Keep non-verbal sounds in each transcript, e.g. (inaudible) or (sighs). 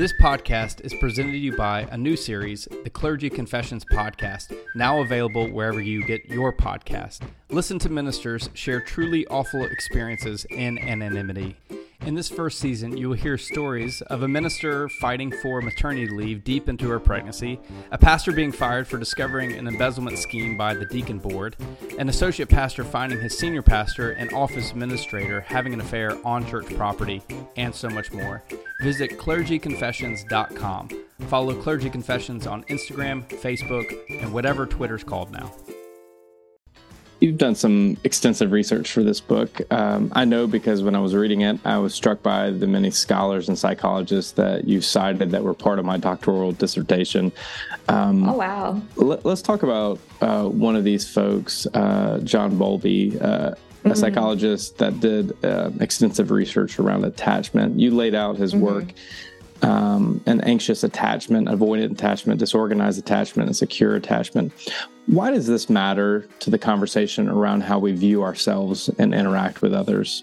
This podcast is presented to you by a new series, the Clergy Confessions Podcast, now available wherever you get your podcast. Listen to ministers share truly awful experiences in anonymity. In this first season, you will hear stories of a minister fighting for maternity leave deep into her pregnancy, a pastor being fired for discovering an embezzlement scheme by the deacon board, an associate pastor finding his senior pastor and office administrator having an affair on church property, and so much more. Visit clergyconfessions.com. Follow Clergy Confessions on Instagram, Facebook, and whatever Twitter's called now. You've done some extensive research for this book. Um, I know because when I was reading it, I was struck by the many scholars and psychologists that you cited that were part of my doctoral dissertation. Um, oh, wow. Let, us talk about uh, one of these folks, uh, John Bowlby, uh, mm-hmm. a psychologist that did uh, extensive research around attachment. You laid out his mm-hmm. work um, an anxious attachment, avoidant attachment, disorganized attachment, and secure attachment. Why does this matter to the conversation around how we view ourselves and interact with others?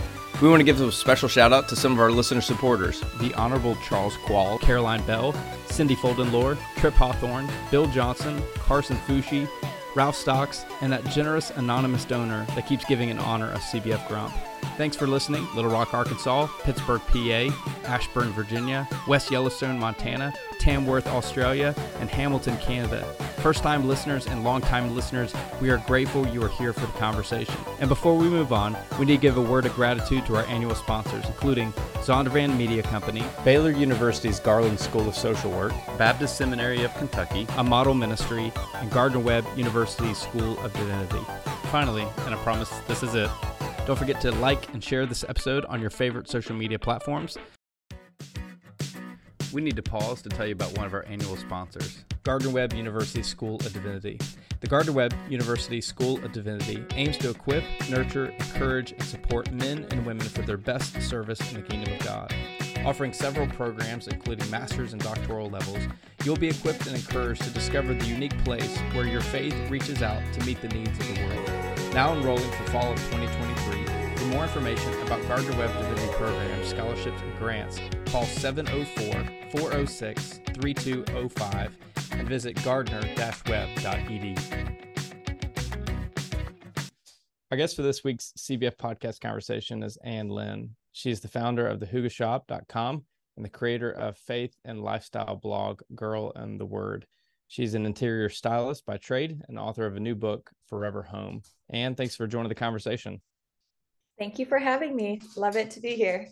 We want to give a special shout out to some of our listener supporters the Honorable Charles Quall, Caroline Bell, Cindy Foldenlore, Trip Hawthorne, Bill Johnson, Carson Fushi, Ralph Stocks, and that generous anonymous donor that keeps giving in honor of CBF Grump. Thanks for listening, Little Rock, Arkansas, Pittsburgh, PA, Ashburn, Virginia, West Yellowstone, Montana, Tamworth, Australia, and Hamilton, Canada. First time listeners and long time listeners, we are grateful you are here for the conversation. And before we move on, we need to give a word of gratitude to our annual sponsors, including Zondervan Media Company, Baylor University's Garland School of Social Work, Baptist Seminary of Kentucky, a model ministry, and Gardner Webb University School of Divinity. Finally, and I promise this is it, don't forget to like and share this episode on your favorite social media platforms we need to pause to tell you about one of our annual sponsors, Gardner Webb University School of Divinity. The Gardner Webb University School of Divinity aims to equip, nurture, encourage, and support men and women for their best service in the kingdom of God. Offering several programs, including master's and doctoral levels, you'll be equipped and encouraged to discover the unique place where your faith reaches out to meet the needs of the world. Now enrolling for fall of 2023 for more information about Gardner Webb Divinity Programs, scholarships, and grants, call 704 406 3205 and visit gardner web.edu. Our guest for this week's CBF podcast conversation is Anh Lin. She's the founder of thehyggeshop.com and the creator of faith and lifestyle blog Girl and the Word. She's an interior stylist by trade and author of a new book, Forever Home. Anh, thanks for joining the conversation. Thank you for having me. Love it to be here.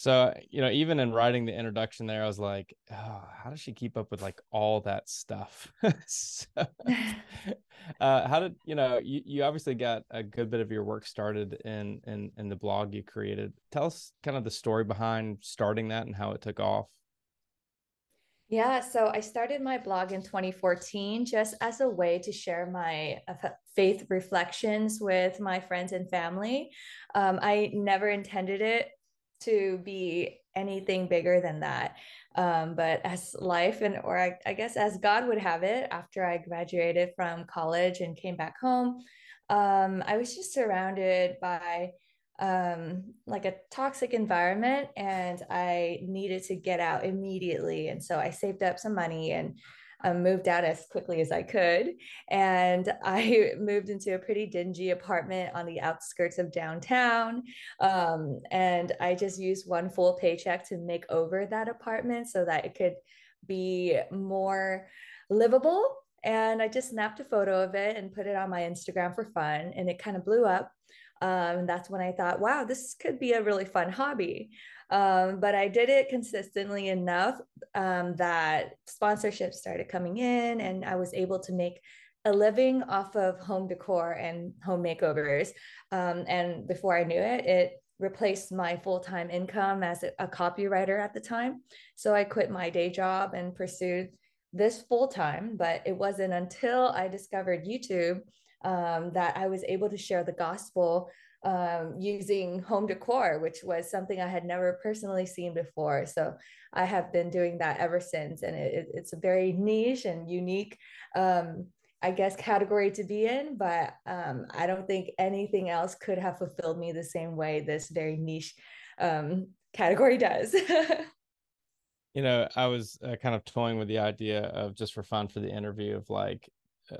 So, you know, even in writing the introduction there, I was like, oh, how does she keep up with like all that stuff? (laughs) so, (laughs) uh, how did, you know, you, you obviously got a good bit of your work started in, in, in the blog you created. Tell us kind of the story behind starting that and how it took off. Yeah, so I started my blog in 2014 just as a way to share my uh, faith reflections with my friends and family. Um, I never intended it to be anything bigger than that. Um, but as life and, or I, I, guess as God would have it, after I graduated from college and came back home, um, I was just surrounded by um, like a toxic environment and I needed to get out immediately. And so I saved up some money and um, moved out as quickly as I could. And (laughs) I moved into a pretty dingy apartment on the outskirts of downtown. Um, and I just used one full paycheck to make over that apartment so that it could be more livable. And I just snapped a photo of it and put it on my Instagram for fun. And it kind of blew up. Um, that's when I thought, wow, this could be a really fun hobby. Um, but I did it consistently enough um, that sponsorships started coming in and I was able to make a living off of home decor and home makeovers. Um, and before I knew it, it replaced my full-time income as a, a copywriter at the time. So I quit my day job and pursued this full-time, but it wasn't until I discovered YouTube um, that I was able to share the gospel um, using home decor, which was something I had never personally seen before. So I have been doing that ever since, and it, it's a very niche and unique, um, I guess, category to be in. But um, I don't think anything else could have fulfilled me the same way this very niche um, category does. (laughs) you know, I was uh, kind of toying with the idea of just for fun for the interview of like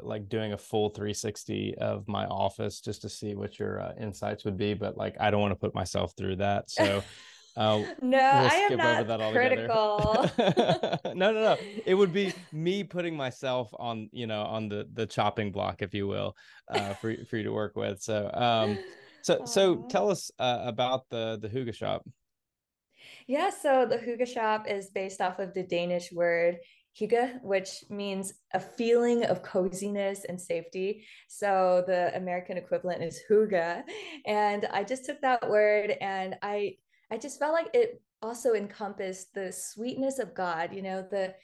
like doing a full 360 of my office just to see what your uh, insights would be but like i don't want to put myself through that so (laughs) uh, no we'll i am not critical. (laughs) No no no. (laughs) It would be me putting myself on you know on the the chopping block if you will uh, for, for you to work with so um so Aww. so tell us uh, about the the hygge shop. Yeah, so the hygge shop is based off of the Danish word hygge, which means a feeling of coziness and safety. So the American equivalent is huga. And I just took that word and I I just felt like it also encompassed the sweetness of God, you know, the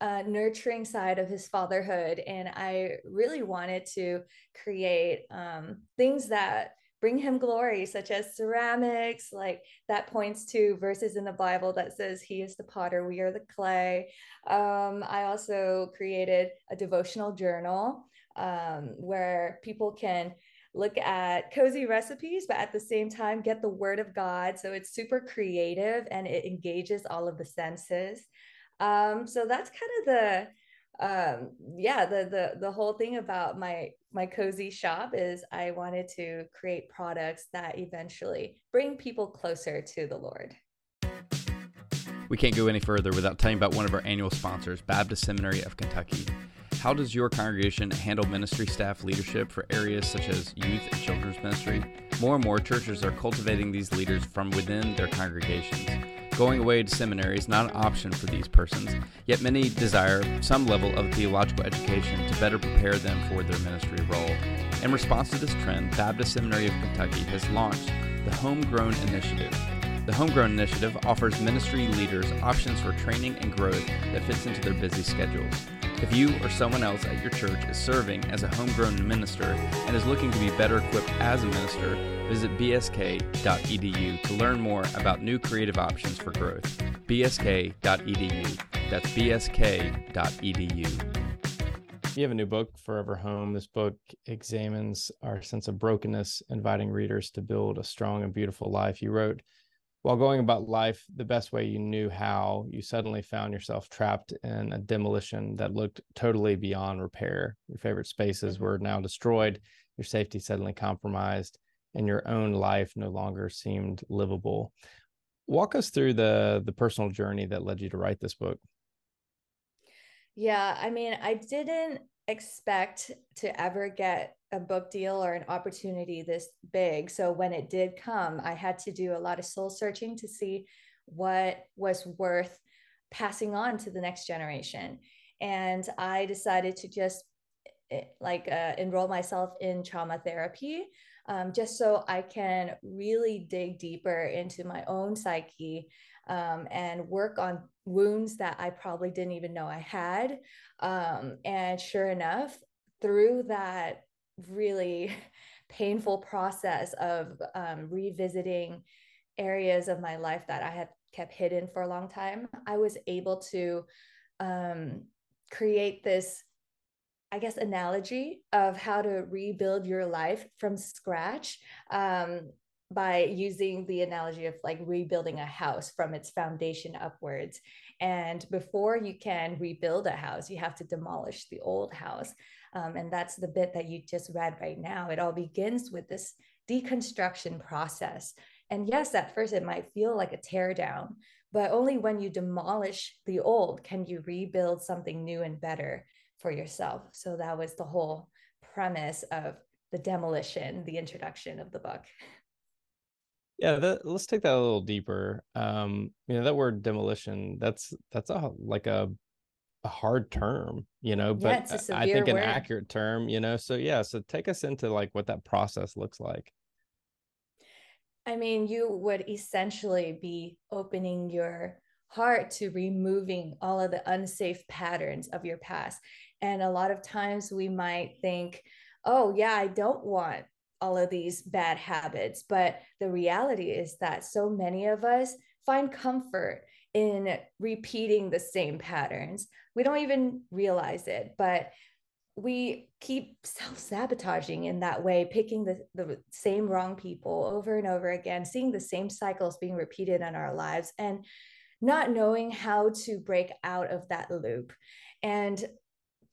uh, nurturing side of his fatherhood. And I really wanted to create um, things that bring him glory, such as ceramics, like that points to verses in the Bible that says, He is the potter, we are the clay. Um, I also created a devotional journal um, where people can look at cozy recipes, but at the same time, get the word of God. So it's super creative and it engages all of the senses. Um, so that's kind of the um yeah the the the whole thing about my my cozy shop is i wanted to create products that eventually bring people closer to the lord. We can't go any further without telling about one of our annual sponsors baptist seminary of kentucky. How does your congregation handle ministry staff leadership for areas such as youth and children's ministry? More and more churches are cultivating these leaders from within their congregations Going away to seminary is not an option for these persons, yet many desire some level of theological education to better prepare them for their ministry role. In response to this trend, Baptist Seminary of Kentucky has launched the Homegrown Initiative. The Homegrown Initiative offers ministry leaders options for training and growth that fits into their busy schedules. If you or someone else at your church is serving as a homegrown minister and is looking to be better equipped as a minister, visit bsk.edu to learn more about new creative options for growth. bsk.edu. That's bsk.edu. You have a new book, Forever Home. This book examines our sense of brokenness, inviting readers to build a strong and beautiful life. You wrote, while going about life the best way you knew how, you suddenly found yourself trapped in a demolition that looked totally beyond repair. Your favorite spaces mm-hmm. were now destroyed, your safety suddenly compromised, and your own life no longer seemed livable. Walk us through the the personal journey that led you to write this book. Yeah, I mean, I didn't expect to ever get a book deal or an opportunity this big. So when it did come, I had to do a lot of soul searching to see what was worth passing on to the next generation. And I decided to just eh, like uh, enroll myself in trauma therapy um, just so I can really dig deeper into my own psyche um, and work on wounds that I probably didn't even know I had. Um, and sure enough, through that really (laughs) painful process of um, revisiting areas of my life that I had kept hidden for a long time, I was able to um, create this I guess, analogy of how to rebuild your life from scratch. Um, by using the analogy of like rebuilding a house from its foundation upwards. And before you can rebuild a house, you have to demolish the old house. Um, and that's the bit that you just read right now. It all begins with this deconstruction process. And yes, at first it might feel like a tear down, but only when you demolish the old can you rebuild something new and better for yourself. So that was the whole premise of the demolition, the introduction of the book. (laughs) Yeah, that, let's take that a little deeper. Um, you know, that word demolition, that's that's a like a a hard term, you know, but yeah, I think an accurate term, you know. So yeah, so take us into like what that process looks like. I mean, you would essentially be opening your heart to removing all of the unsafe patterns of your past. And a lot of times we might think, oh, yeah, I don't want all of these bad habits. But the reality is that so many of us find comfort in repeating the same patterns. We don't even realize it, but we keep (laughs) self sabotaging in that way, picking the, the same wrong people over and over again, seeing the same cycles being repeated in our lives, and not knowing how to break out of that loop. And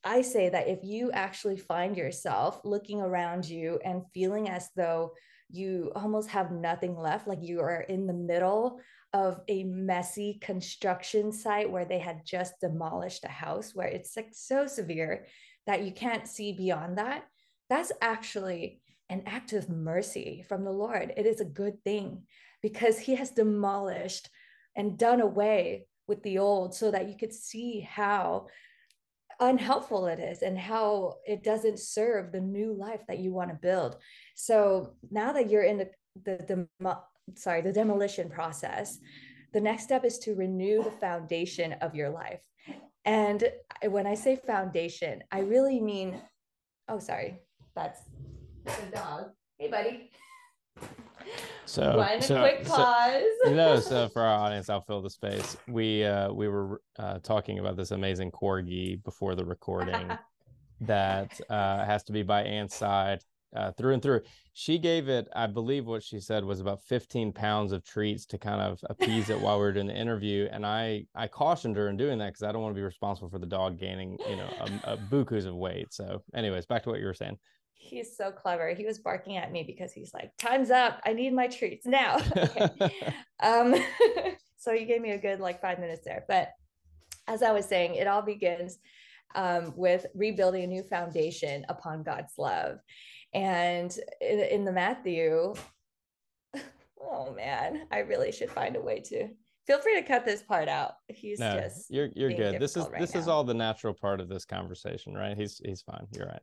I say that if you actually find yourself looking around you and feeling as though you almost have nothing left, like you are in the middle of a messy construction site where they had just demolished a house, where it's like so severe that you can't see beyond that, that's actually an act of mercy from the Lord. It is a good thing because He has demolished and done away with the old so that you could see how unhelpful it is and how it doesn't serve the new life that you want to build. So now that you're in the the, the sorry, the demolition process, the next step is to renew the foundation of your life. And when I say foundation, I really mean oh sorry, that's the dog. Hey buddy. So, one so, quick pause. So, you know, so (laughs) for our audience, I'll fill the space. We uh, we were uh, talking about this amazing corgi before the recording (laughs) that uh, has to be by Anh's side uh, through and through. She gave it, I believe, what she said was about 15 pounds of treats to kind of appease it while we were doing the interview. And I I cautioned her in doing that because I don't want to be responsible for the dog gaining, you know, a, a bukus of weight. So, anyways, back to what you were saying he's so clever. He was barking at me because he's like, "Time's up. I need my treats now." (laughs) (laughs) um, (laughs) so he gave me a good like five minutes there. But as I was saying, it all begins um, with rebuilding a new foundation upon God's love, and in, in the Matthew. Oh man, I really should find a way to feel free to cut this part out. He's no, just you're you're good. This is right this now. is all the natural part of this conversation, right? He's he's fine. You're right.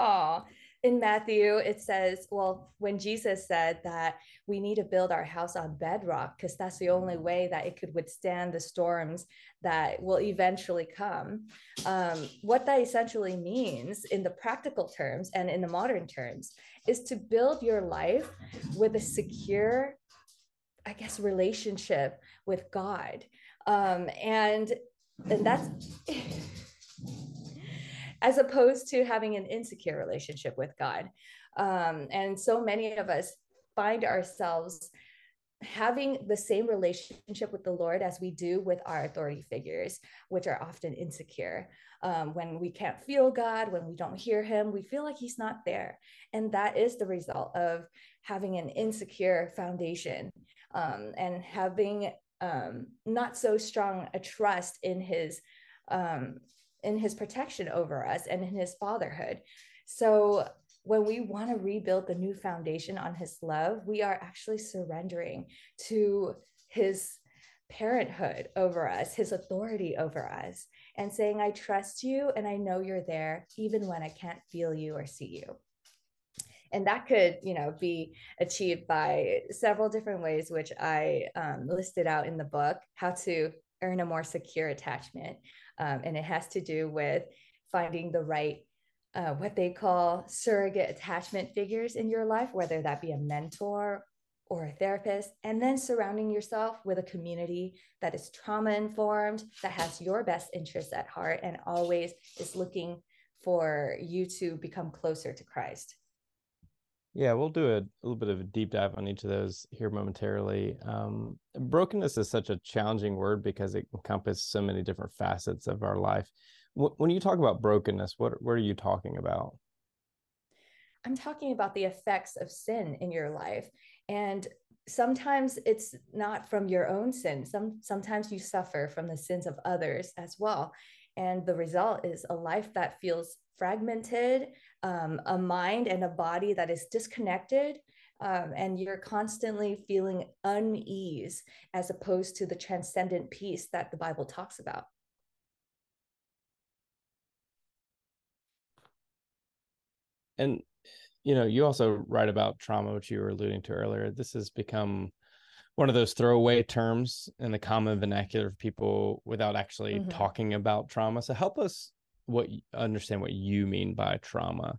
Oh, in Matthew, it says, well, when Jesus said that we need to build our house on bedrock, because that's the only way that it could withstand the storms that will eventually come. Um, what that essentially means in the practical terms and in the modern terms is to build your life with a secure, I guess, relationship with God. Um, and, and that's. (laughs) as opposed to having an insecure relationship with God. Um, and so many of us find ourselves having the same relationship with the Lord as we do with our authority figures, which are often insecure. Um, when we can't feel God, when we don't hear Him, we feel like He's not there. And that is the result of having an insecure foundation um, and having um, not so strong a trust in His um, in his protection over us and in his fatherhood. So when we want to rebuild the new foundation on his love, we are actually surrendering to his parenthood over us, his authority over us, and saying, I trust you and I know you're there, even when I can't feel you or see you. And that could, you know, be achieved by several different ways, which I um, listed out in the book, how to earn a more secure attachment. Um, and it has to do with finding the right, uh, what they call surrogate attachment figures in your life, whether that be a mentor or a therapist, and then surrounding yourself with a community that is trauma informed, that has your best interests at heart, and always is looking for you to become closer to Christ. Yeah, we'll do a, a, little bit of a deep dive on each of those here momentarily. Um, brokenness is such a challenging word because it encompasses so many different facets of our life. W- when you talk about brokenness, what what are you talking about? I'm talking about the effects of sin in your life, and sometimes it's not from your own sin. Some sometimes you suffer from the sins of others as well, and the result is a life that feels fragmented, um, a mind and a body that is disconnected. Um, and you're constantly feeling unease as opposed to the transcendent peace that the Bible talks about. And you know, you also write about trauma, which you were alluding to earlier. This has become one of those throwaway terms in the common vernacular of people without actually mm-hmm. talking about trauma. So help us what understand what you mean by trauma.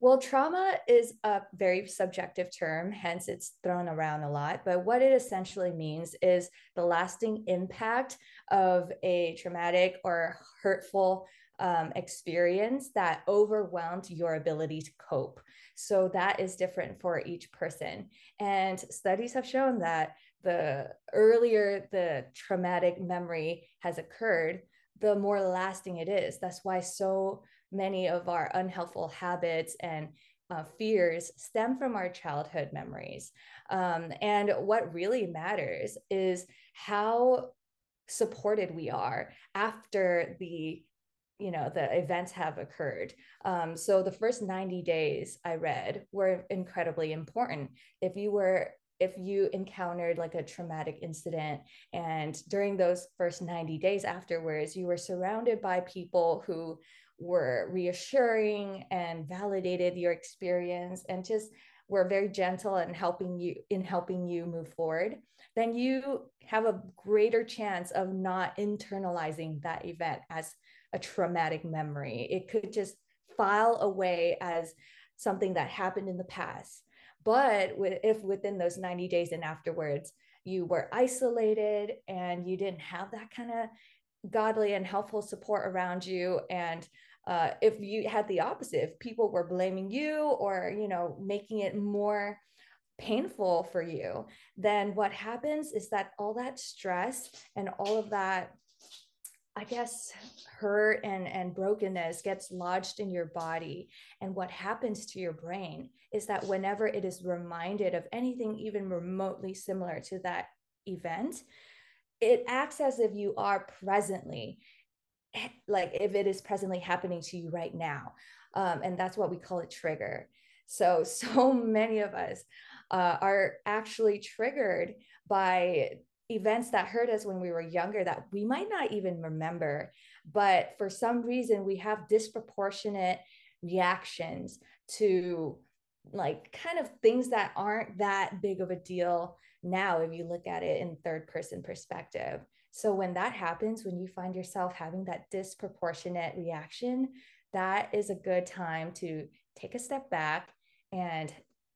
Well, trauma is a very subjective term, hence it's thrown around a lot. But what it essentially means is the lasting impact of a traumatic or hurtful um, experience that overwhelmed your ability to cope. So that is different for each person. And studies have shown that the earlier the traumatic memory has occurred, the more lasting it is. That's why so many of our unhelpful habits and uh, fears stem from our childhood memories. Um, and what really matters is how supported we are after the you know the events have occurred um, so the first 90 days i read were incredibly important if you were if you encountered like a traumatic incident and during those first 90 days afterwards you were surrounded by people who were reassuring and validated your experience and just were very gentle and helping you in helping you move forward then you have a greater chance of not internalizing that event as a traumatic memory. It could just file away as something that happened in the past. But if within those 90 days and afterwards, you were isolated and you didn't have that kind of godly and helpful support around you and uh, if you had the opposite if people were blaming you or you know making it more painful for you then what happens is that all that stress and all of that I guess hurt and, and brokenness gets lodged in your body. And what happens to your brain is that whenever it is reminded of anything even remotely similar to that event, it acts as if you are presently, like if it is presently happening to you right now. Um, and that's what we call a trigger. So, (laughs) so many of us uh, are actually triggered by events that hurt us when we were younger that we might not even remember. But for some reason, we have disproportionate reactions to like kind of things that aren't that big of a deal now if you look at it in third person perspective. So when that happens, when you find yourself having that disproportionate reaction, that is a good time to take a step back and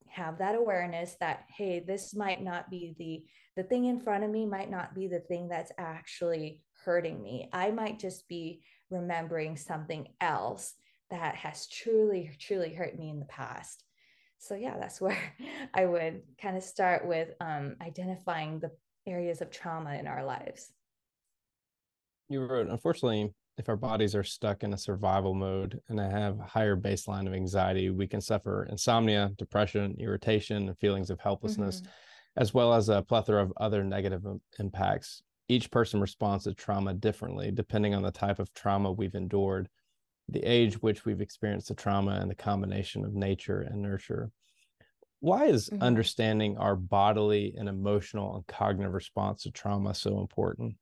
have that awareness that hey this might not be the the thing in front of me might not be the thing that's actually hurting me. I might just be remembering something else that has truly truly hurt me in the past. So yeah that's (laughs) where i would kind of start with um, identifying the areas of trauma in our lives. You wrote unfortunately if our bodies are stuck in a survival mode and I have a higher baseline of anxiety, we can suffer insomnia, depression, irritation, and feelings of helplessness, mm-hmm. As well as a plethora of other negative impacts. Each person responds to trauma differently, depending on the type of trauma we've endured, the age which we've experienced the trauma, and the combination of nature and nurture. Why is mm-hmm. understanding our bodily and emotional and cognitive response to trauma so important?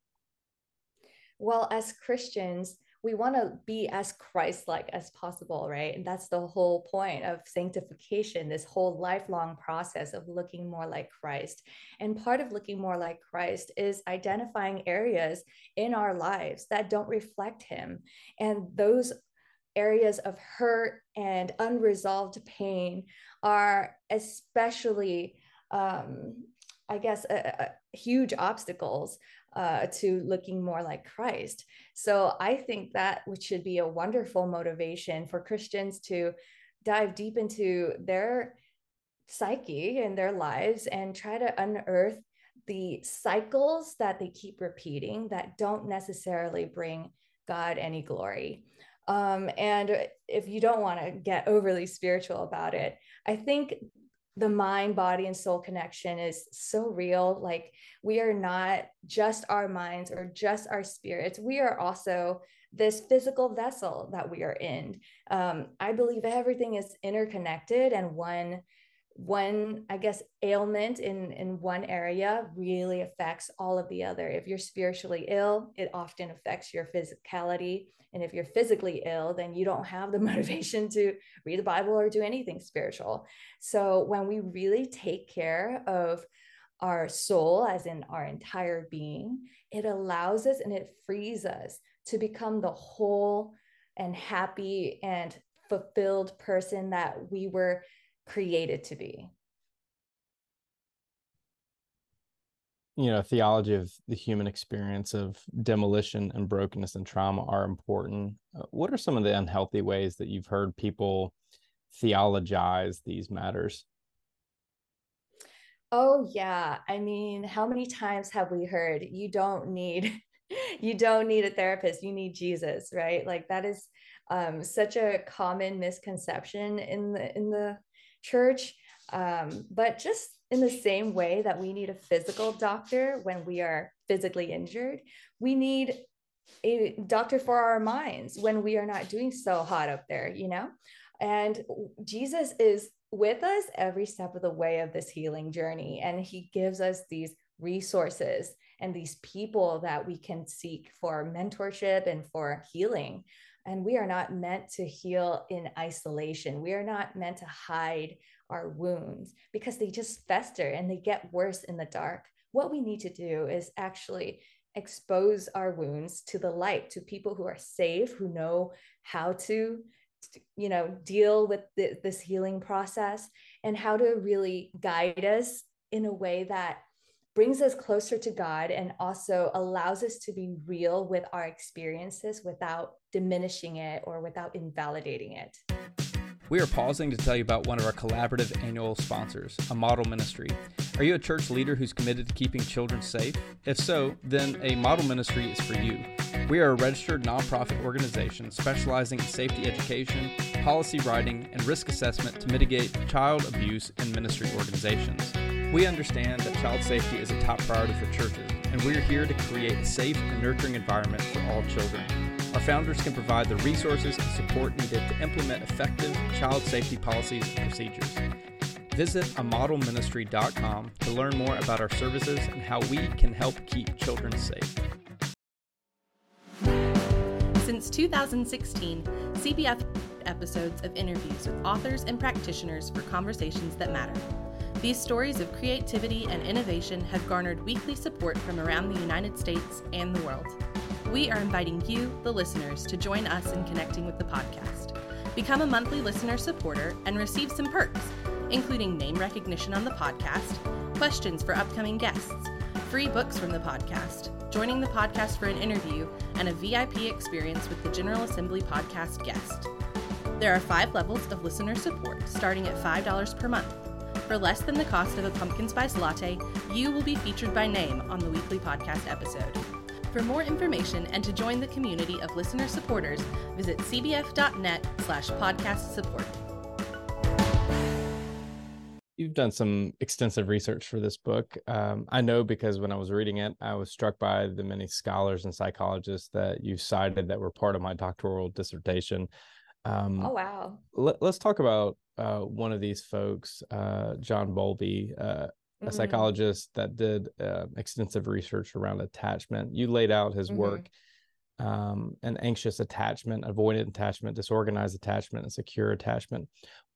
well as christians we want to be as christ-like as possible right? And that's the whole point of sanctification this whole lifelong process of looking more like christ. And part of looking more like christ is identifying areas in our lives that don't reflect him. And those areas of hurt and unresolved pain are especially um, i guess uh, uh, uh, huge obstacles uh, to looking more like Christ. So I think that which should be a wonderful motivation for Christians to dive deep into their psyche and their lives and try to unearth the cycles that they keep repeating that don't necessarily bring God any glory. Um, and if you don't want to get overly spiritual about it, I think the mind, body, and soul connection is so real. Like we are not just our minds or just our spirits. We are also this physical vessel that we are in. Um, I believe everything is interconnected and one one i guess ailment in in one area really affects all of the other. If you're spiritually ill it often affects your physicality. And if you're physically ill then you don't have the (laughs) motivation to read the bible or do anything spiritual. So when we really take care of our soul as in our entire being it allows us and it frees us to become the whole and happy and fulfilled person that we were created to be. You know theology of the human experience of demolition and brokenness and trauma are important. Uh, what are some of the unhealthy ways that you've heard people theologize these matters? Oh yeah. I mean how many times have we heard you don't need (laughs) you don't need a therapist you need jesus right? Like that is um, such a common misconception in the in the church. Um, but just in the same way that we need a physical doctor when we are physically injured, we need a doctor for our minds when we are not doing so hot up there, you know? And Jesus is with us every step of the way of this healing journey. And he gives us these resources and these people that we can seek for mentorship and for healing. And we are not meant to heal in isolation. We are not meant to hide our wounds because they just fester and they get worse in the dark. What we need to do is actually expose our wounds to the light, to people who are safe, who know how to you know deal with the, this healing process and how to really guide us in a way that brings us closer to God and also allows us to be real with our experiences without diminishing it or without invalidating it. We are pausing to tell you about one of our collaborative annual sponsors, a model ministry. Are you a church leader who's committed to keeping children safe? If so, then a model ministry is for you. We are a registered nonprofit organization specializing in safety education, policy writing, and risk assessment to mitigate child abuse in ministry organizations. We understand that child safety is a top priority for churches, and we're here to create a safe and nurturing environment for all children. Our founders can provide the resources and support needed to implement effective child safety policies and procedures. Visit amodelministry.com to learn more about our services and how we can help keep children safe. Since 2016, CBF episodes of interviews with authors and practitioners for conversations that matter. These stories of creativity and innovation have garnered weekly support from around the United States and the world. We are inviting you, the listeners, to join us in connecting with the podcast. Become a monthly listener supporter and receive some perks, including name recognition on the podcast, questions for upcoming guests, free books from the podcast, joining the podcast for an interview, and a VIP experience with the General Assembly podcast guest. There are five levels of listener support, starting at $5 per month. For less than the cost of a pumpkin spice latte, you will be featured by name on the weekly podcast episode. For more information and to join the community of listener supporters, visit cbf.net slash podcast support. You've done some extensive research for this book. Um, I know because when I was reading it, I was struck by the many scholars and psychologists that you cited that were part of my doctoral dissertation. Um, oh, wow. Let, us talk about uh, one of these folks, uh, John Bowlby, uh, a mm-hmm. psychologist that did uh, extensive research around attachment. You laid out his mm-hmm. work, um, an anxious attachment, avoidant attachment, disorganized attachment, and secure attachment.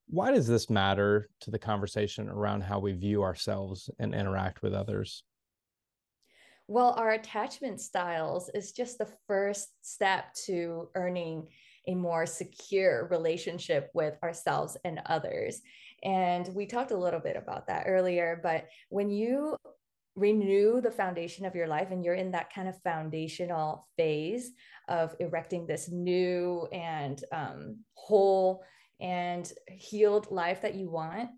Why does this matter to the conversation around how we view ourselves and interact with others? Well, our attachment styles is just the first step to earning a more secure relationship with ourselves and others. And we talked a little bit about that earlier, but when you renew the foundation of your life and you're in that kind of foundational phase of erecting this new and um, whole and healed life that you want,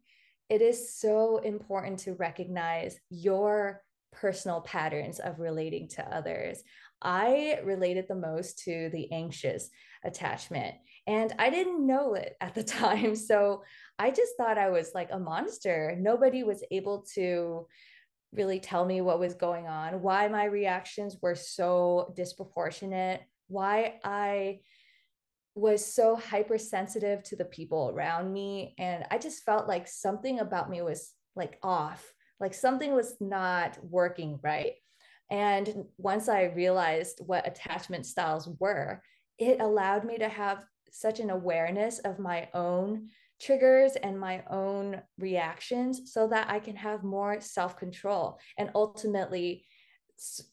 it is so important to recognize your personal patterns of relating to others. I related the most to the anxious attachment, and I didn't know it at the (laughs) time. So I just thought I was like a monster. Nobody was able to really tell me what was going on, why my reactions were so disproportionate, why I was so hypersensitive to the people around me. And I just felt like something about me was like off, like something was not working right. And once I realized what attachment styles were, it allowed me to have such an awareness of my own triggers and my own reactions so that I can have more self control and ultimately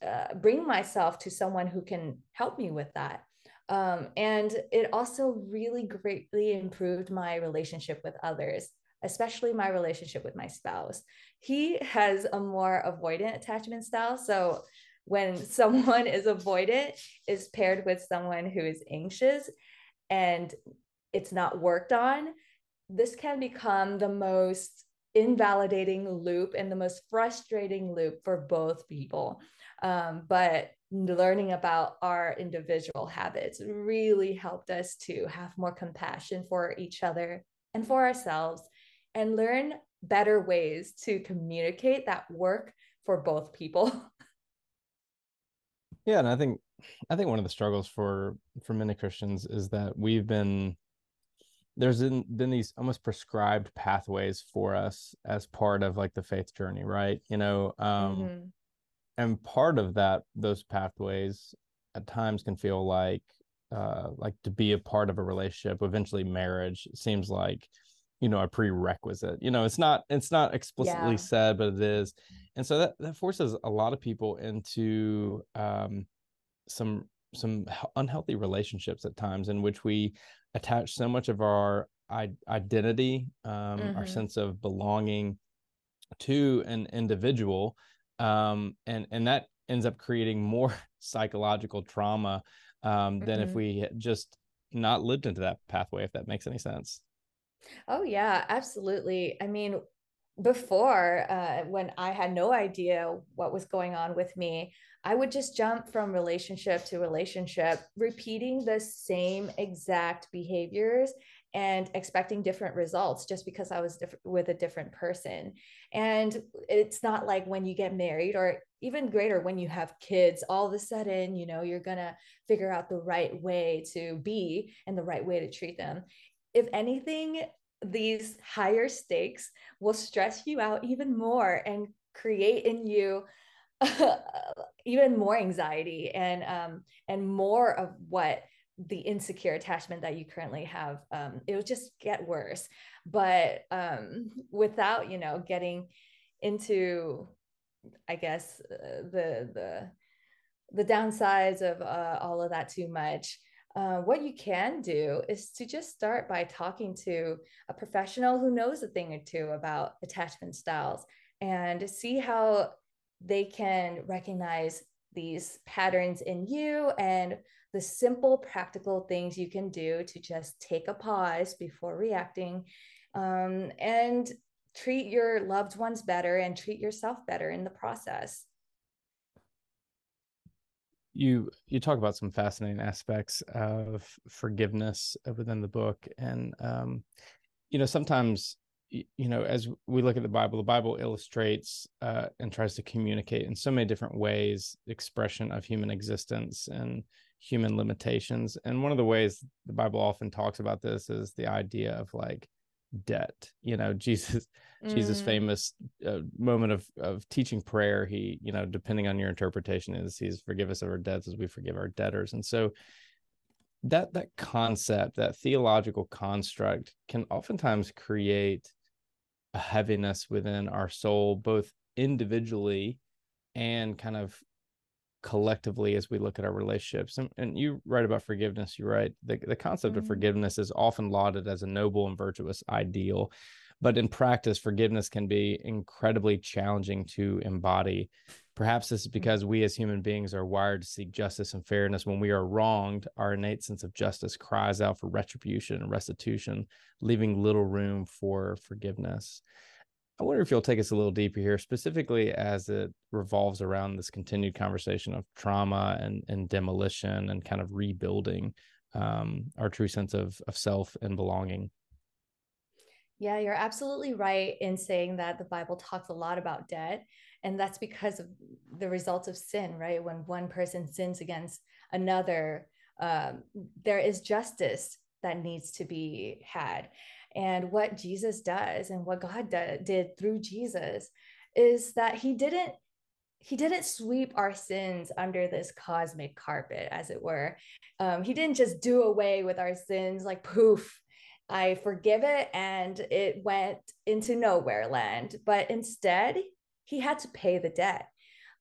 uh, bring myself to someone who can help me with that. Um, and it also really greatly improved my relationship with others, especially my relationship with my spouse. He has a more avoidant attachment style. So when (laughs) someone is avoidant is paired with someone who is anxious and it's not worked on, this can become the most invalidating loop and the most frustrating loop for both people. Um, but learning about our individual habits really helped us to have more compassion for each other and for ourselves and learn better ways to communicate that work for both people. (laughs) Yeah, and I think I think one of the struggles for for many Christians is that we've been there's been, been these almost prescribed pathways for us as part of like the faith journey, right? You know, um mm-hmm. and part of that those pathways at times can feel like uh like to be a part of a relationship, eventually marriage seems like you know a prerequisite you know it's not it's not explicitly yeah. said but it is and so that that forces a lot of people into um some some unhealthy relationships at times in which we attach so much of our identity um mm-hmm. our sense of belonging to an individual um and and that ends up creating more (laughs) psychological trauma um than mm-hmm. if we just not lived into that pathway if that makes any sense Oh, yeah, absolutely. I mean, before, uh, when I had no idea what was going on with me, I would just jump from relationship to relationship, repeating the same exact behaviors and expecting different results just because I was diff- with a different person. And it's not like when you get married or even greater when you have kids, all of a sudden, you know, you're going to figure out the right way to be and the right way to treat them if anything, these higher stakes will stress you out even more and create in you (laughs) even more anxiety and um, and more of what the insecure attachment that you currently have um, it will just get worse. But um, without you know getting into i guess uh, the the the downsides of uh, all of that too much uh, what you can do is to just start by talking to a professional who knows a thing or two about attachment styles and see how they can recognize these patterns in you and the simple practical things you can do to just take a pause before reacting um, and treat your loved ones better and treat yourself better in the process you you talk about some fascinating aspects of forgiveness within the book and um you know sometimes you know as we look at the bible the bible illustrates uh, and tries to communicate in so many different ways expression of human existence and human limitations and one of the ways the bible often talks about this is the idea of like debt you know (laughs) jesus mm. jesus famous uh, moment of of teaching prayer he you know depending on your interpretation is he's forgive us of our debts as we forgive our debtors and so that that concept that theological construct can oftentimes create a heaviness within our soul both individually and kind of collectively as we look at our relationships. And, and you write about forgiveness, you write the, the concept mm-hmm. of forgiveness is often lauded as a noble and virtuous ideal. But in practice, forgiveness can be incredibly challenging to embody, Perhaps this is because we as human beings are wired to seek justice and fairness. When we are wronged, our innate sense of justice cries out for retribution and restitution, leaving little room for forgiveness. I wonder if you'll take us a little deeper here, specifically as it revolves around this continued conversation of trauma and, and demolition and kind of rebuilding um, our true sense of, of self and belonging. Yeah, you're absolutely right in saying that the Bible talks a lot about debt. And that's because of the results of sin, right? When one person sins against another, um, there is justice that needs to be had. And what Jesus does and what God did through Jesus is that he didn't he didn't sweep our sins under this cosmic carpet as it were. Um, he didn't just do away with our sins like poof i forgive it and it went into nowhere land. But instead he had to pay the debt.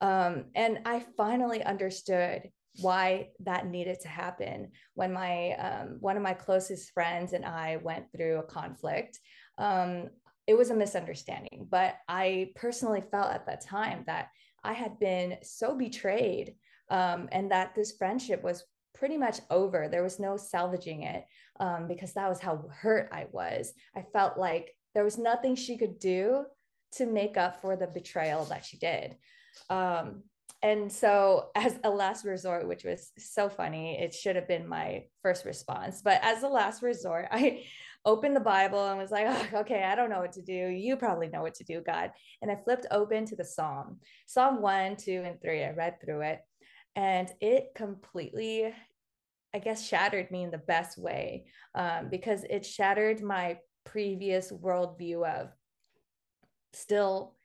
Um, and i finally understood why that needed to happen when my um, one of my closest friends and I went through a conflict. Um, it was a misunderstanding, but I personally felt at that time that I had been so betrayed um, and that this friendship was pretty much over. There was no salvaging it um, because that was how hurt I was. I felt like there was nothing she could do to make up for the betrayal that she did. Um, and so as a last resort which was so funny it should have been my first response but as a last resort (laughs) i opened the bible and was like oh, okay i don't know what to do. You probably know what to do god. And i flipped open to the psalm psalm 1 2 and 3 i read through it and it completely i guess shattered me in the best way um, because it shattered my previous worldview of still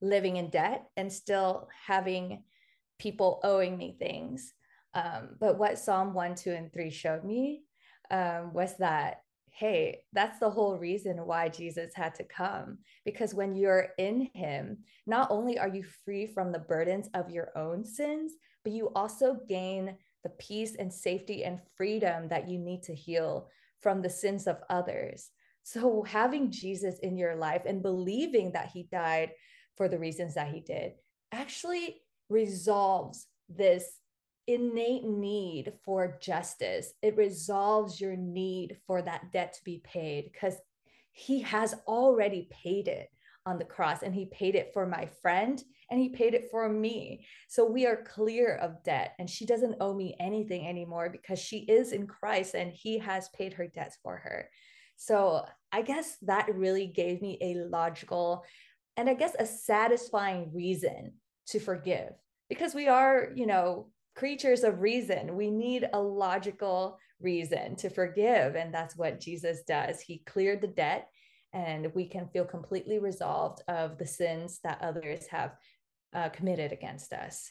living in debt and still having people owing me things. Um, but what Psalm 1, 2, and 3 showed me um, was that, hey, that's the whole reason why Jesus had to come. Because when you're in Him, not only are you free from the burdens of your own sins, but you also gain the peace and safety and freedom that you need to heal from the sins of others. So, having Jesus in your life and believing that He died for the reasons that He did actually resolves this innate need for justice. It resolves your need for that debt to be paid because he has already paid it on the cross and he paid it for my friend and he paid it for me. So we are clear of debt and she doesn't owe me anything anymore because she is in Christ and he has paid her debts for her. So I guess that really gave me a logical and I guess a satisfying reason to forgive because we are, you know, creatures of reason. We need a logical reason to forgive. And that's what Jesus does. He cleared the debt, and we can feel completely resolved of the sins that others have uh, committed against us.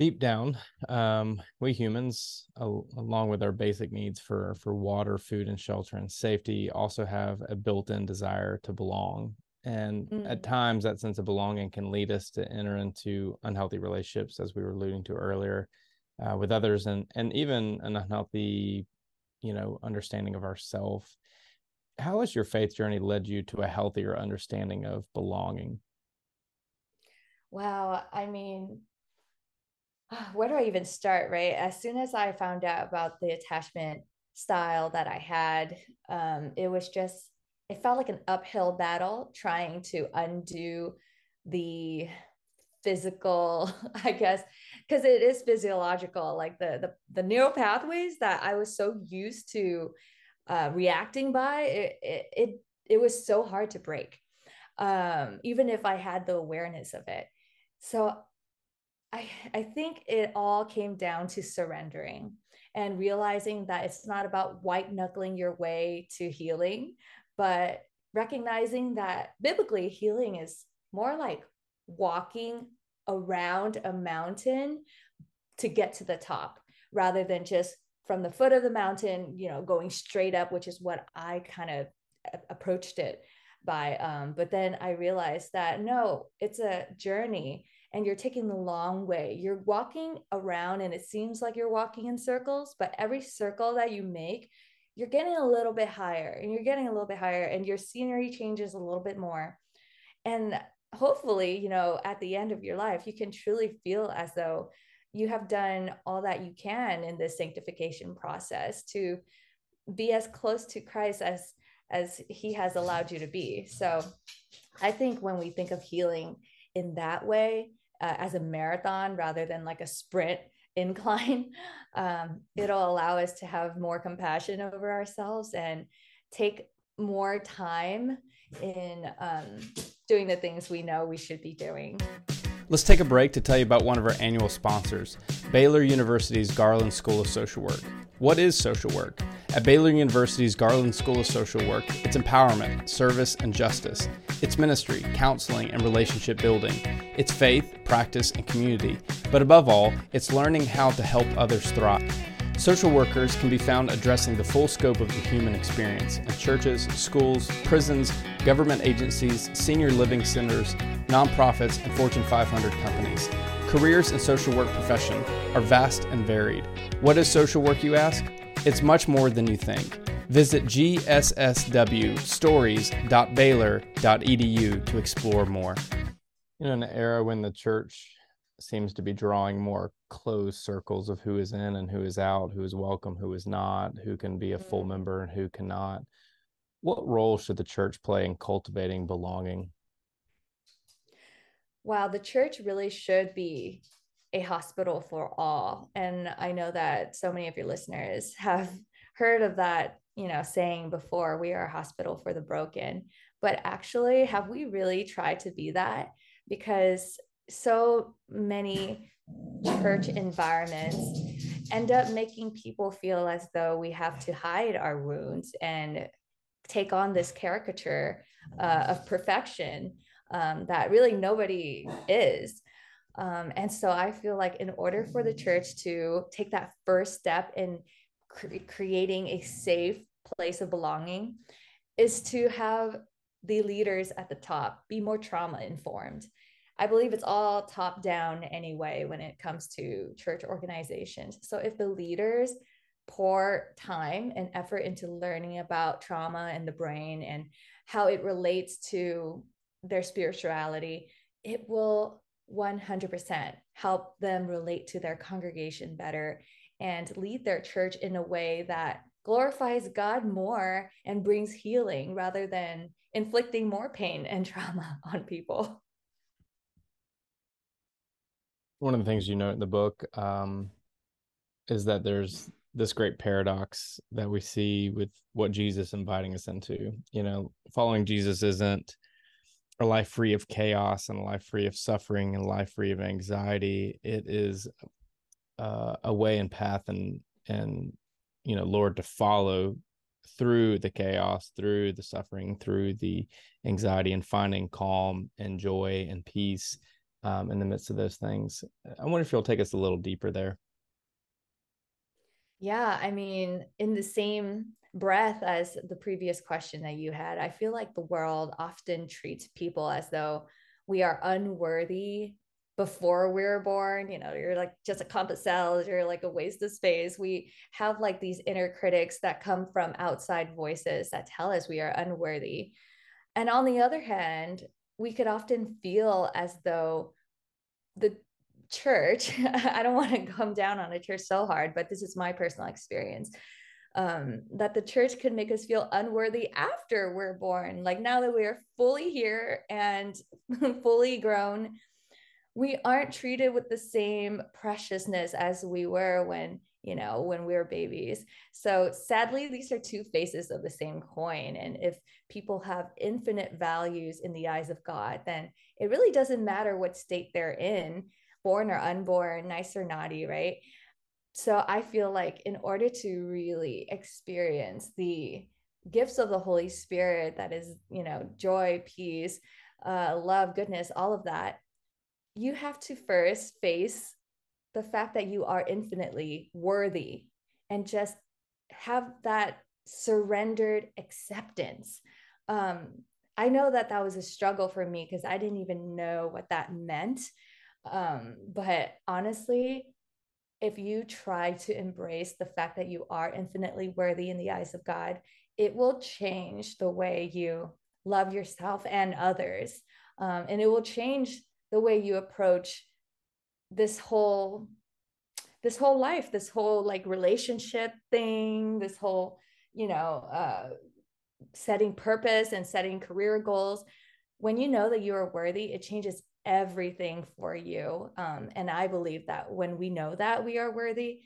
Deep down, um, we humans, al- along with our basic needs for for water, food, and shelter and safety, also have a built-in desire to belong and mm. at times that sense of belonging can lead us to enter into unhealthy relationships as we were alluding to earlier uh, with others and and even an unhealthy you know understanding of ourself. How has your faith journey led you to a healthier understanding of belonging? Wow i mean (sighs) where do i even start right? As soon as i found out about the attachment style that i had um, it was just it felt like an uphill battle trying to undo the physical (laughs) i guess because it is physiological like the, the the neural pathways that i was so used to uh, reacting by it, it, it it was so hard to break um even if i had the awareness of it. So i i think it all came down to surrendering and realizing that it's not about white knuckling your way to healing but recognizing that biblically healing is more like walking around a mountain to get to the top rather than just from the foot of the mountain you know going straight up which is what i kind of approached it by um, but then i realized that no it's a journey and you're taking the long way. You're walking around and it seems like you're walking in circles but every circle that you make you're getting a little bit higher and you're getting a little bit higher and your scenery changes a little bit more and hopefully, you know, at the end of your life, you can truly feel as though you have done all that you can in this sanctification process to be as close to Christ as as he has allowed you to be. So I think when we think of healing in that way uh, as a marathon rather than like a sprint incline, (laughs) um, it'll allow us to have more compassion over ourselves and take more time in um, doing the things we know we should be doing. Let's take a break to tell you about one of our annual sponsors, Baylor University's Garland School of Social Work. What is social work? At Baylor University's Garland School of Social Work, it's empowerment, service, and justice. It's ministry, counseling, and relationship building. It's faith, practice, and community. But above all, it's learning how to help others thrive. Social workers can be found addressing the full scope of the human experience in churches, schools, prisons, government agencies, senior living centers, nonprofits, and Fortune 500 companies. Careers in social work profession are vast and varied. What is social work, you ask? It's much more than you think. Visit gsswstories.baylor.edu to explore more. In an era when the church seems to be drawing more closed circles of who is in and who is out, who is welcome, who is not, who can be a full member and who cannot. What role should the church play in cultivating belonging? Wow, the church really should be a hospital for all. And I know that so many of your listeners have heard of that, you know, saying before, we are a hospital for the broken. But actually, have we really tried to be that? Because so many church environments end up making people feel as though we have to hide our wounds and take on this caricature uh, of perfection um, that really nobody is. Um, and so I feel like in order for the church to take that first step in cre- creating a safe place of belonging is to have the leaders at the top be more trauma informed I believe it's all top down anyway when it comes to church organizations. So if the leaders pour time and effort into learning about trauma and the brain and how it relates to their spirituality, it will 100% help them relate to their congregation better and lead their church in a way that glorifies God more and brings healing rather than inflicting more pain and (laughs) trauma on people. one of the things you note in the book um, is that there's this great paradox that we see with what Jesus inviting us into. You know, following Jesus isn't a life free of chaos and a life free of suffering and a life free of anxiety. It is uh, a way and path and and you know, Lord, to follow through the chaos, through the suffering, through the anxiety, and finding calm and joy and peace um, in the midst of those things. I wonder if you'll take us a little deeper there. Yeah, I mean, in the same breath as the previous question that you had, I feel like the world often treats people as though we are unworthy before we were born. You know, you're like just a clump of cells, you're like a waste of space. We have like these inner critics that come from outside voices that tell us we are unworthy. And on the other hand, we could often feel as though the church (laughs) i don't want to come down on a church so hard but this is my personal experience um, that the church could make us feel unworthy after we're born like now that we are fully here and (laughs) fully grown we aren't treated with the same preciousness as we were when you know, when we were babies. So sadly, these are two faces of the same coin. And if people have infinite values in the eyes of God, then it really doesn't matter what state they're in, born or unborn, nice or naughty, right? So I feel like in order to really experience the gifts of the Holy Spirit, that is, you know, joy, peace, uh, love, goodness, all of that, you have to first face the fact that you are infinitely worthy and just have that surrendered acceptance. Um, I know that that was a struggle for me because I didn't even know what that meant. Um, but honestly, if you try to embrace the fact that you are infinitely worthy in the eyes of God, it will change the way you love yourself and others. um, and it will change the way you approach this whole this whole life this whole like relationship thing this whole you know uh setting purpose and setting career goals. When you know that you are worthy it changes everything for you. Um, and i believe that when we know that we are worthy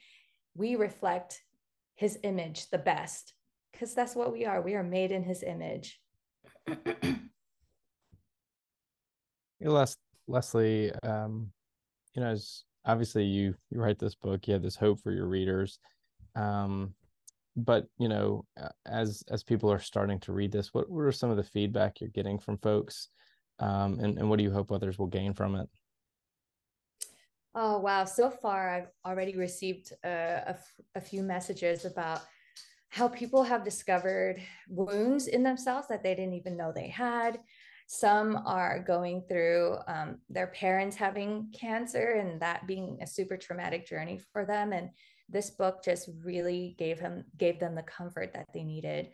we reflect his image the best because that's what we are. We are made in his image. Les- leslie um, you know as obviously you you write this book you have this hope for your readers um, but you know as as people are starting to read this what, what are some of the feedback you're getting from folks um, and, and what do you hope others will gain from it? Oh wow. So far i've already received a, a few messages about how people have discovered wounds in themselves that they didn't even know they had some are going through um, their parents having cancer and that being a super traumatic journey for them. And this book just really gave him gave them the comfort that they needed.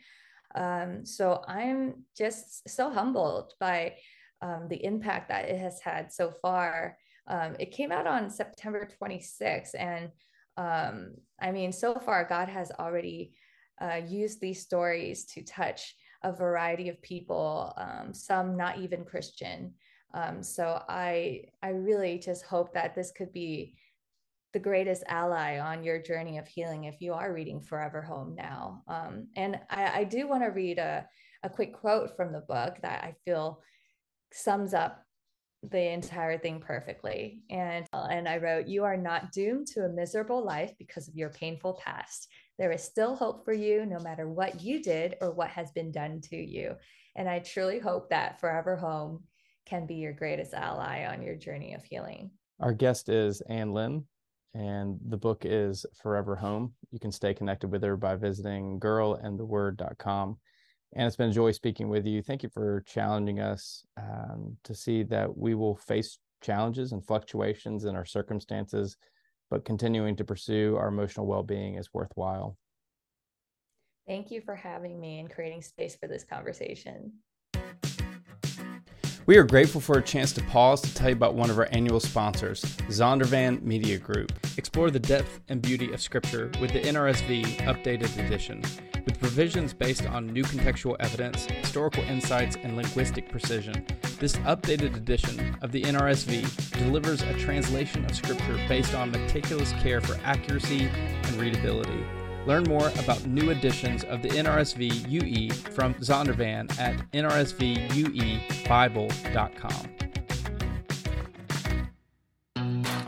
Um, so I'm just so humbled by um, the impact that it has had so far. Um, it came out on September 26th, and um, I mean, so far God has already uh, used these stories to touch a variety of people, um, some not even Christian. Um, so I I really just hope that this could be the greatest ally on your journey of healing if you are reading Forever Home now. Um, and I, I do want to read a, a quick quote from the book that I feel sums up the entire thing perfectly. And uh, and I wrote, "You are not doomed to a miserable life because of your painful past. There is still hope for you, no matter what you did or what has been done to you." And I truly hope that Forever Home can be your greatest ally on your journey of healing. Our guest is Anh Lin, and the book is Forever Home. You can stay connected with her by visiting girlandtheword.com and it's been a joy speaking with you. Thank you for challenging us um, to see that we will face challenges and fluctuations in our circumstances, but continuing to pursue our emotional well being is worthwhile. Thank you for having me and creating space for this conversation. We are grateful for a chance to pause to tell you about one of our annual sponsors, Zondervan Media Group. Explore the depth and beauty of Scripture with the NRSV Updated Edition. With provisions based on new contextual evidence, historical insights, and linguistic precision, this updated edition of the NRSV delivers a translation of Scripture based on meticulous care for accuracy and readability. Learn more about new editions of the NRSV UE from Zondervan at nrsvuebible.com.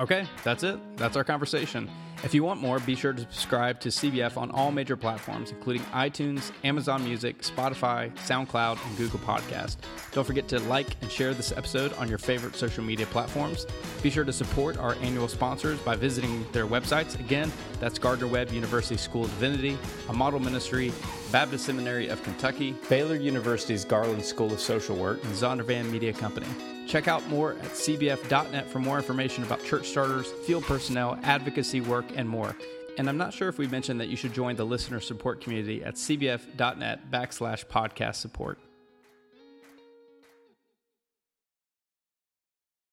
Okay, that's it. That's our conversation. If you want more, be sure to subscribe to CBF on all major platforms, including iTunes, Amazon Music, Spotify, SoundCloud, and Google Podcast. Don't forget to like and share this episode on your favorite social media platforms. Be sure to support our annual sponsors by visiting their websites. Again, that's Gardner Webb University School of Divinity, a model ministry, Baptist Seminary of Kentucky, Baylor University's Garland School of Social Work, and Zondervan Media Company. Check out more at cbf.net for more information about church starters, field personnel, advocacy work, and more. And I'm not sure if we mentioned that you should join the listener support community at cbf.net backslash podcast support.